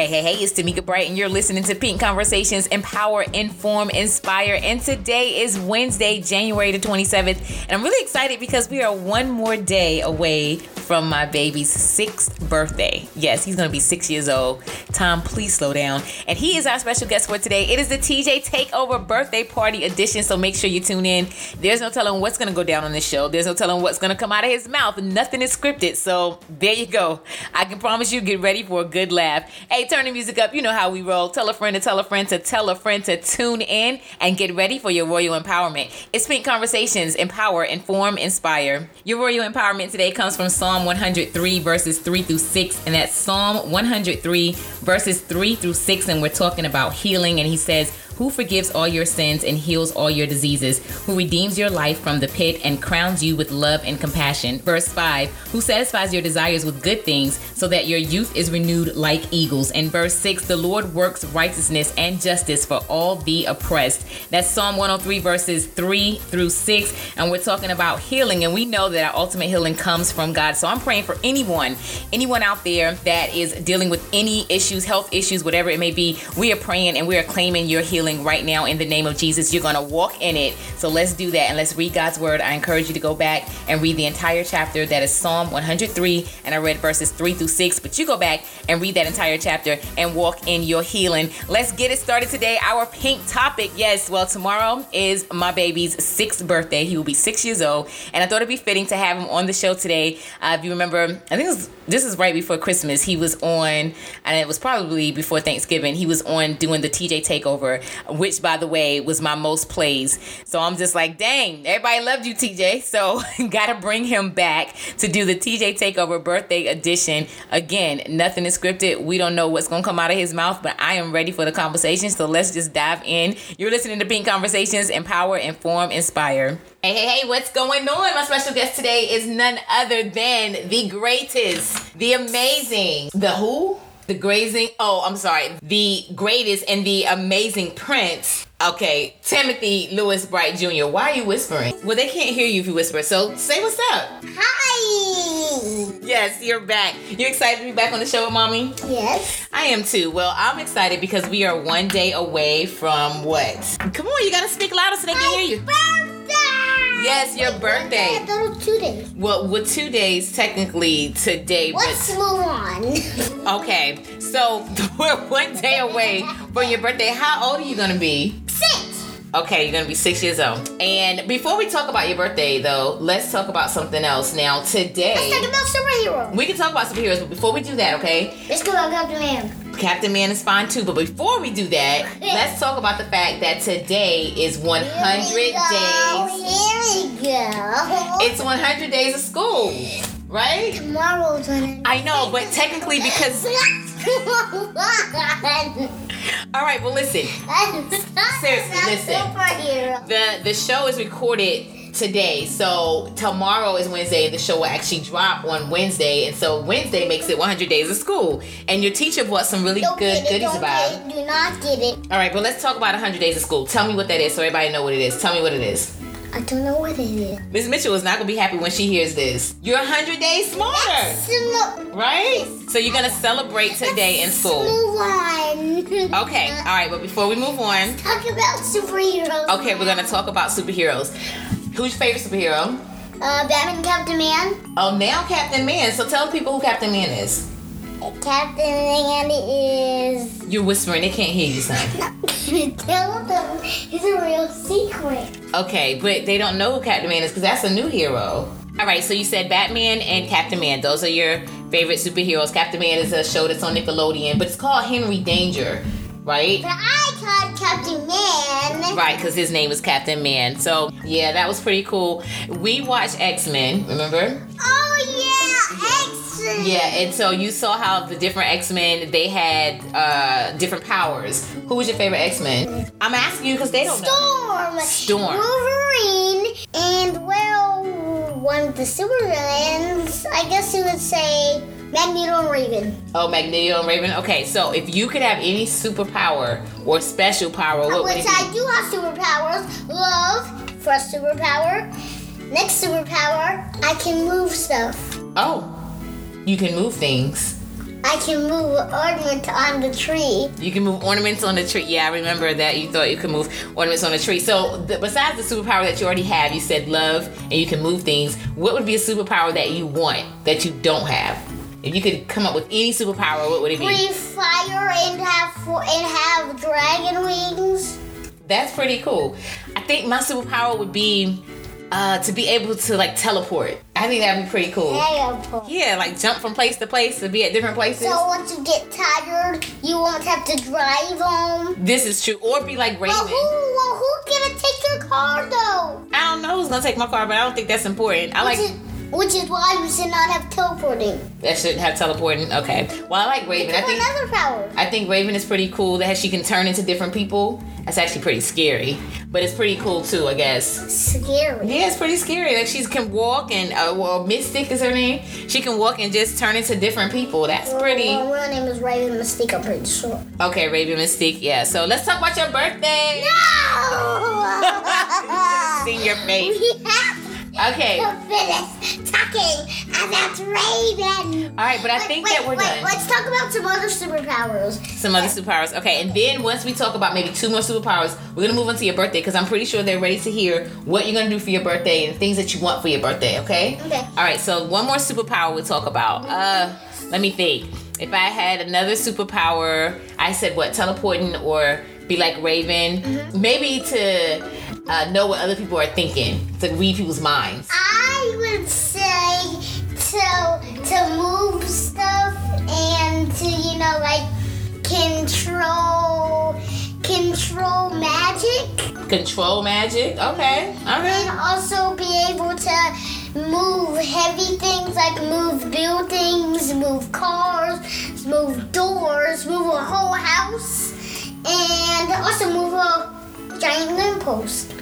Hey, hey, hey, it's Tamika Bright, and you're listening to Pink Conversations Empower, Inform, Inspire. And today is Wednesday, January the 27th. And I'm really excited because we are one more day away from my baby's sixth birthday. Yes, he's gonna be six years old. Tom, please slow down. And he is our special guest for today. It is the TJ Takeover Birthday Party Edition, so make sure you tune in. There's no telling what's gonna go down on this show, there's no telling what's gonna come out of his mouth. Nothing is scripted, so there you go. I can promise you, get ready for a good laugh. Hey, turn the music up. You know how we roll. Tell a friend to tell a friend to tell a friend to tune in and get ready for your royal empowerment. It's Pink Conversations, empower, inform, inspire. Your royal empowerment today comes from Psalm 103, verses 3 through 6, and that's Psalm 103, verses 3 through 6, and we're talking about healing. And he says, who forgives all your sins and heals all your diseases, who redeems your life from the pit and crowns you with love and compassion. Verse 5 Who satisfies your desires with good things so that your youth is renewed like eagles. And verse 6 The Lord works righteousness and justice for all the oppressed. That's Psalm 103, verses 3 through 6. And we're talking about healing, and we know that our ultimate healing comes from God. So I'm praying for anyone, anyone out there that is dealing with any issues, health issues, whatever it may be. We are praying and we are claiming your healing healing right now in the name of Jesus. You're going to walk in it. So let's do that and let's read God's word. I encourage you to go back and read the entire chapter. That is Psalm 103, and I read verses 3 through 6. But you go back and read that entire chapter and walk in your healing. Let's get it started today. Our pink topic, yes, well, tomorrow is my baby's sixth birthday. He will be six years old, and I thought it'd be fitting to have him on the show today. Uh, if you remember, I think was, this is right before Christmas. He was on, and it was probably before Thanksgiving. He was on doing the TJ Takeover which by the way was my most plays. So I'm just like, dang, everybody loved you, TJ. So gotta bring him back to do the TJ Takeover birthday edition. Again, nothing is scripted. We don't know what's gonna come out of his mouth, but I am ready for the conversation. So let's just dive in. You're listening to Pink Conversations, Empower, Inform, Inspire. Hey, hey, hey, what's going on? My special guest today is none other than the greatest, the amazing, the who? The grazing. Oh, I'm sorry. The greatest and the amazing Prince. Okay, Timothy Lewis Bright Jr. Why are you whispering? Well, they can't hear you if you whisper. So say what's up. Hi. Yes, you're back. You excited to be back on the show with mommy? Yes. I am too. Well, I'm excited because we are one day away from what? Come on, you gotta speak louder so they can hear you. Yes, your birthday. Yeah, two days. Well, with two days technically today. Let's move on. okay, so we're one day away from your birthday. How old are you gonna be? Six. Okay, you're gonna be six years old. And before we talk about your birthday, though, let's talk about something else. Now, today. Let's talk about superheroes. We can talk about superheroes, but before we do that, okay? Let's go about Captain Man. Captain Man is fine too. But before we do that, let's talk about the fact that today is 100 Here days. Here we go. It's 100 days of school, right? Tomorrow's one. I know, but technically because. All right, well, listen. Seriously, listen. The the show is recorded today, so tomorrow is Wednesday. The show will actually drop on Wednesday, and so Wednesday makes it 100 days of school. And your teacher brought some really Don't good it, goodies about. it, Do not get it. All right, but let's talk about 100 days of school. Tell me what that is, so everybody know what it is. Tell me what it is. I don't know what it is. Miss Mitchell is not gonna be happy when she hears this. You're 100 days smarter, Smo- right? So you're gonna celebrate today in school. Move on. Okay, all right, but before we move on, Talk about superheroes. okay, we're gonna talk about superheroes. Who's your favorite superhero? Uh, Batman, and Captain Man. Oh, now Captain Man. So tell people who Captain Man is. Captain Man is. You're whispering, they can't hear you, son. Tell them it's a real secret. Okay, but they don't know who Captain Man is because that's a new hero. All right, so you said Batman and Captain Man. Those are your favorite superheroes. Captain Man is a show that's on Nickelodeon, but it's called Henry Danger, right? But I called Captain Man. Right, because his name is Captain Man. So, yeah, that was pretty cool. We watched X Men, remember? Oh yeah, X. Men. Yeah, and so you saw how the different X Men they had uh, different powers. Who was your favorite X Men? I'm asking you because they don't know. Storm. Storm. Wolverine. And well, one of the super villains. I guess you would say Magneto and Raven. Oh, Magneto and Raven. Okay, so if you could have any superpower or special power, what would Which it I do have superpowers. Love, first superpower. Next superpower, I can move stuff. Oh, you can move things. I can move ornaments on the tree. You can move ornaments on the tree. Yeah, I remember that. You thought you could move ornaments on the tree. So, the, besides the superpower that you already have, you said love and you can move things. What would be a superpower that you want that you don't have? If you could come up with any superpower, what would it be? Breathe fire and have and have dragon wings. That's pretty cool. I think my superpower would be uh, to be able to like teleport. I think that'd be pretty cool. Teleport. Yeah, like jump from place to place to be at different places. So once you get tired, you won't have to drive home. this is true. Or be like Raven. But who, well, who gonna take your car though? I don't know who's gonna take my car, but I don't think that's important. I like which, is, why you should not have teleporting. that shouldn't have teleporting. Okay. Well, I like Raven. I think another power. I think Raven is pretty cool. That she can turn into different people. That's actually pretty scary, but it's pretty cool too, I guess. Scary. Yeah, it's pretty scary. Like she can walk and uh, well, Mystique is her name. She can walk and just turn into different people. That's pretty. Well, real name is Raven Mystique, I'm pretty sure. Okay, Raven Mystique. Yeah. So let's talk about your birthday. No! See your face. Okay. to finish talking about Raven. All right, but I think wait, that we're wait, done. Let's talk about some other superpowers. Some other superpowers. Okay, and then once we talk about maybe two more superpowers, we're gonna move on to your birthday because I'm pretty sure they're ready to hear what you're gonna do for your birthday and things that you want for your birthday. Okay. Okay. All right. So one more superpower we'll talk about. Uh, let me think. If I had another superpower, I said what teleporting or be like Raven, Mm-hmm. maybe to uh, know what other people are thinking, to read people's minds. I would say to to move stuff and to you know like control control magic Control magic. Okay. and Okay. also be able to move heavy things like move buildings, move cars, move doors, move a whole house, and also move a giant lamppost.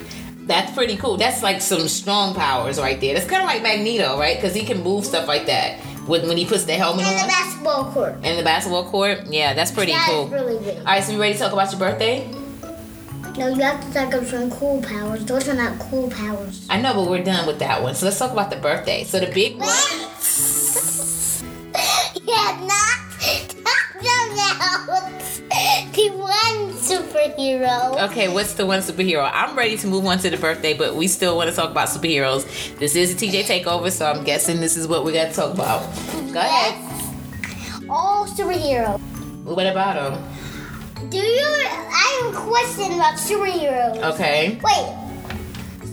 That's pretty cool. That's like some strong powers right there. That's kind of like Magneto, right? Because he can move stuff like that when, when he puts the helmet on. In the basketball court. In the basketball court. Yeah, that's pretty That cool. really. All right, so you ready to talk about your birthday? No, you have to talk of some cool powers. Those are not cool powers. I know, but we're done with that one. So let's talk about the birthday. So the big one. have not talked about the one superhero. Okay, what's the one superhero? I'm ready to move on to the birthday, but we still want to talk about superheroes. This is a TJ takeover, so I'm guessing this is what we got to talk about. Go ahead. All superhero. What about them? Do you? I have a question about superheroes. Okay. Wait.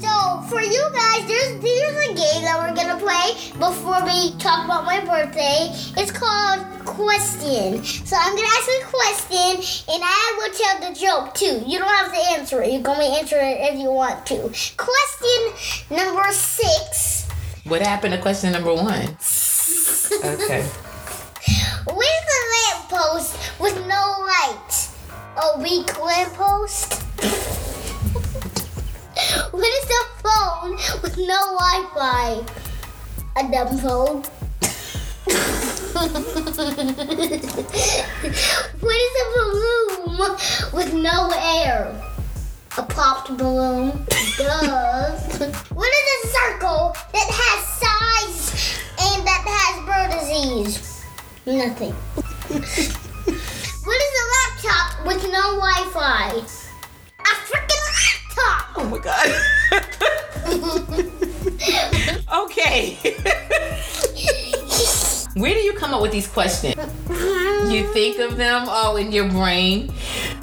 So for you guys, there's there's a game that we're gonna play before we talk about my birthday. It's called Question. So I'm gonna ask a question, and I will tell the joke too. You don't have to answer it. You can only answer it if you want to. Question number six. What happened to question number one? Okay. Is a lamppost with no light? A weak lamppost? What is a phone with no Wi-Fi? A dumb phone. what is a balloon with no air? A popped balloon. Duh. what is a circle that has size and that has bird disease? Nothing. what is a laptop with no Wi-Fi? A freaking laptop. Oh my god. Okay. Where do you come up with these questions? You think of them all in your brain.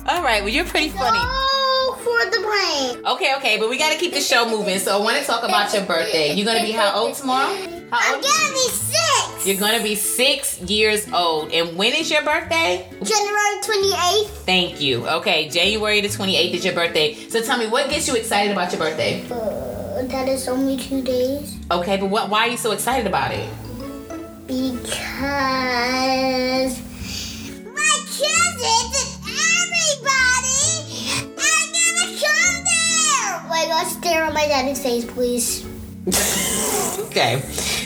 All right, well you're pretty funny. Go for the brain. Okay, okay, but we got to keep the show moving. So I want to talk about your birthday. You're gonna be how old tomorrow? How I'm old? gonna be six. You're gonna be six years old. And when is your birthday? January 28th. Thank you. Okay, January the 28th is your birthday. So tell me, what gets you excited about your birthday? That is only two days. Okay, but what? Why are you so excited about it? Because my cousins and everybody are gonna come there. Wait, let's stare at my daddy's face, please. Okay.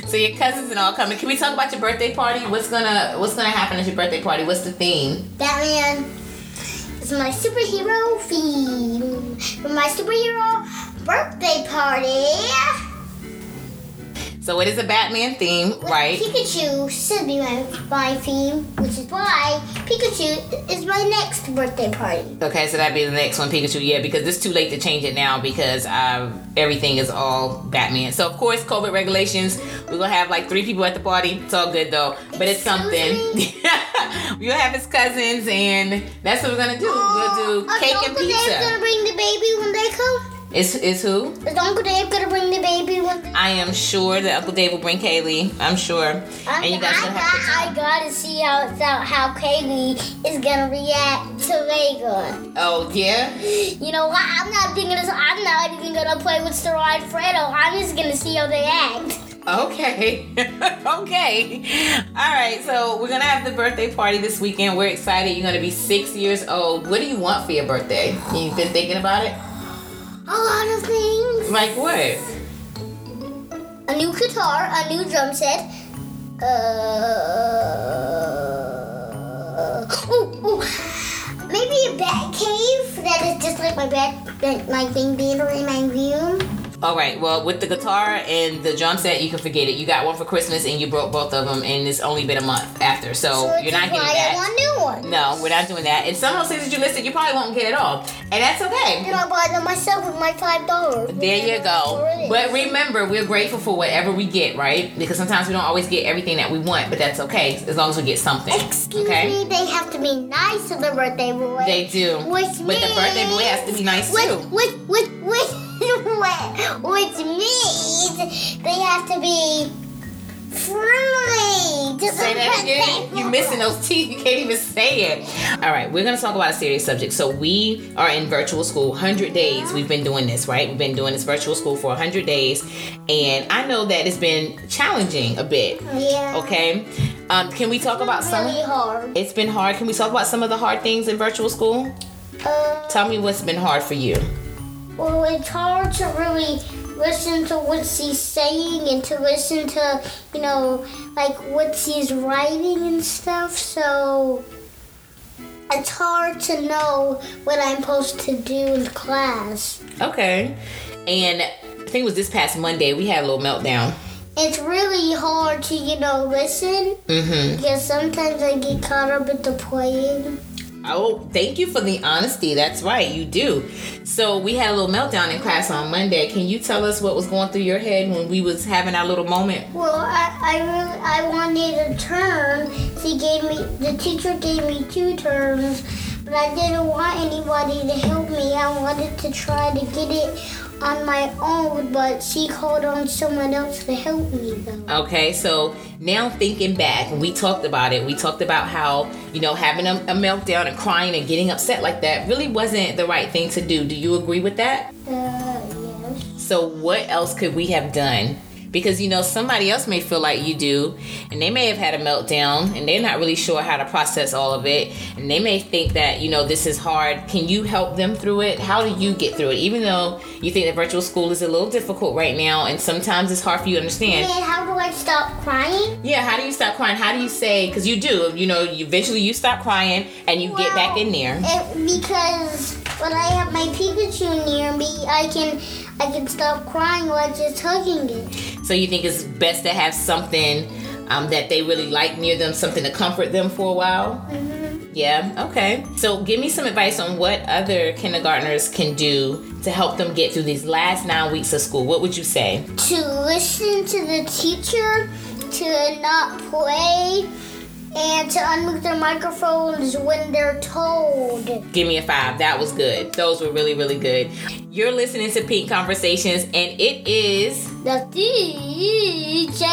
So your cousins and all coming. Can we talk about your birthday party? What's gonna What's gonna happen at your birthday party? What's the theme? Batman is my superhero theme for my superhero birthday party. So it is a Batman theme, With right? Pikachu should be my, my theme, which is why Pikachu is my next birthday party. Okay, so that'd be the next one, Pikachu. Yeah, because it's too late to change it now because uh, everything is all Batman. So of course, COVID regulations. We're gonna have like three people at the party. It's all good though, but it's Excuse something. we'll have his cousins, and that's what we're gonna do. we'll do Uh, cake and Uncle Dave gonna bring the baby when they come? Is is who? Is Uncle Dave gonna bring the baby I am sure that Uncle Dave will bring Kaylee. I'm sure, and you guys I, will got, have I gotta see how it's out, how Kaylee is gonna react to Vega. Oh yeah. You know, what? I'm not thinking this. I'm not even gonna play with and Fredo. I'm just gonna see how they act. Okay. okay. All right. So we're gonna have the birthday party this weekend. We're excited. You're gonna be six years old. What do you want for your birthday? You've been thinking about it? A lot of things. Like what? A new guitar, a new drum set. Uh, ooh, ooh. Maybe a bat cave that is just like my bat, that my thing theater in my room. All right. Well, with the guitar and the drum set, you can forget it. You got one for Christmas and you broke both of them, and it's only been a month after, so, which you're not getting that. I want new one. No, we're not doing that. And some of those things that you listed, you probably won't get at all, and that's okay. And I'll buy them myself with my five dollars. There you go. But remember, we're grateful for whatever we get, right? Because sometimes we don't always get everything that we want, but that's okay as long as we get something. Excuse okay? me, they have to be nice to the birthday boy. They do. Which but the birthday boy has to be nice which, too. Which, which, which, which means they have to be friendly. to Say that again. You're missing those teeth. You can't even say it. All right, we're gonna talk about a serious subject. So we are in virtual school. 100 days. We've been doing this, right? We've been doing this virtual school for 100 days, and I know that it's been challenging a bit. Yeah. Okay. Um, can we talk about some? really hard. It's been hard. Can we talk about some of the hard things in virtual school? Uh, Tell me what's been hard for you. Well, it's hard to really listen to what she's saying and to listen to, you know, like what she's writing and stuff. So it's hard to know what I'm supposed to do in class. Okay. And I think it was this past Monday we had a little meltdown. It's really hard to, you know, listen Mm-hmm. because sometimes I get caught up with the playing. Oh, thank you for the honesty. That's right, you do. So we had a little meltdown in class on Monday. Can you tell us what was going through your head when we was having our little moment? Well, I, I really I wanted a turn. She gave me the teacher gave me two turns, but I didn't want anybody to help me. I wanted to try to get it on my own, but she called on someone else to help me though. Okay, so now thinking back, we talked about it. We talked about how, you know, having a, a meltdown and crying and getting upset like that really wasn't the right thing to do. Do you agree with that? Uh, yes. So what else could we have done? Because you know somebody else may feel like you do, and they may have had a meltdown, and they're not really sure how to process all of it, and they may think that you know this is hard. Can you help them through it? How do you get through it? Even though you think that virtual school is a little difficult right now, and sometimes it's hard for you to understand. And how do I stop crying? Yeah, how do you stop crying? How do you say? Because you do, you know, eventually you stop crying and you get back in there. It, because when I have my Pikachu near me, I can I can stop crying while just hugging it. So you think it's best to have something um, that they really like near them, something to comfort them for a while. Yeah. Okay. So give me some advice on what other kindergartners can do to help them get through these last nine weeks of school. What would you say? To listen to the teacher, to not play, and to unmute their microphones when they're told. Give me a five. That was good. Those were really, really good. You're listening to Pink Conversations, and it is The TJ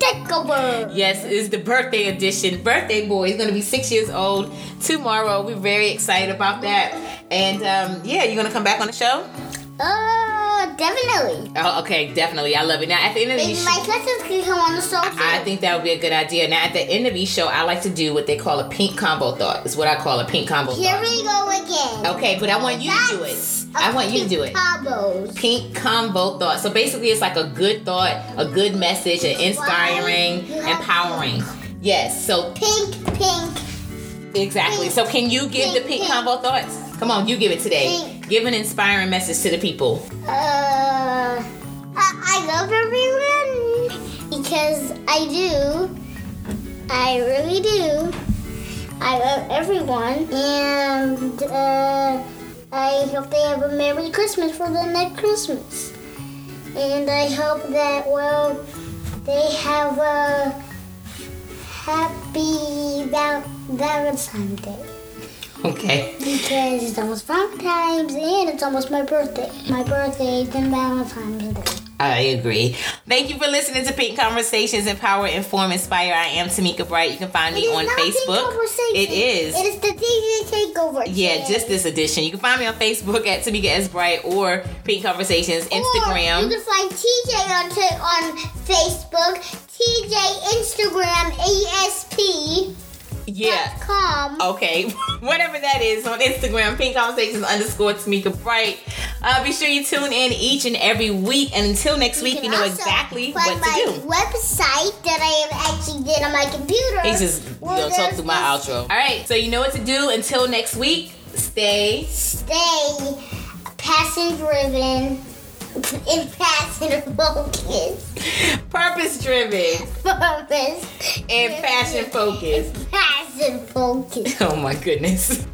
Takeover. Yes, it's the birthday edition. Birthday boy. He's gonna be six years old tomorrow. We're very excited about that. And um, yeah, you're gonna come back on the show? Uh, definitely. Oh, okay, definitely. I love it. Now at the end of Maybe each, my cousins can come on the show too. I think that would be a good idea. Now at the end of each show, I like to do what they call a pink convo thought. It's what I call a pink convo Here thought. we go again. Okay, but I want you to do it. That's I want you to do it. Combos. Pink convo thought. So basically, it's like a good thought, a good message, an inspiring, empowering. Yes. So Pink, pink. Exactly. So can you give the pink Pink. convo thoughts? Come on, you give it today. Give an inspiring message to the people. Uh, I love everyone. because I do. I really do. I love everyone, and uh, I hope they have a Merry Christmas for the next Christmas. And I hope that, well, they have a happy Valentine's Day. Okay. Because it's almost Valentine's and it's almost my birthday. My birthday is then Valentine's Day. I agree. Thank you for listening to Pink Conversations, Empower, Inform, Inspire. I am Tamika Bright. You can find me on Facebook. It is. It is the TJ Takeover. Yeah, just this edition. You can find me on Facebook at Tamika S. Bright or Pink Conversations, Or you can find TJ on, t- on Facebook, TJ Instagram, ASP. Yeah. Com. Okay, whatever that is on Instagram, Pink Conversations underscore Tamika Bright. Uh, be sure you tune in each and every week. And until next week, you know exactly what to my do. website that I have actually did on my computer. He's just Well, gonna talk through my outro. All right, so you know what to do. Until next week, stay Stay passion driven and passion focused. purpose driven Purpose and passion focused. Oh my goodness.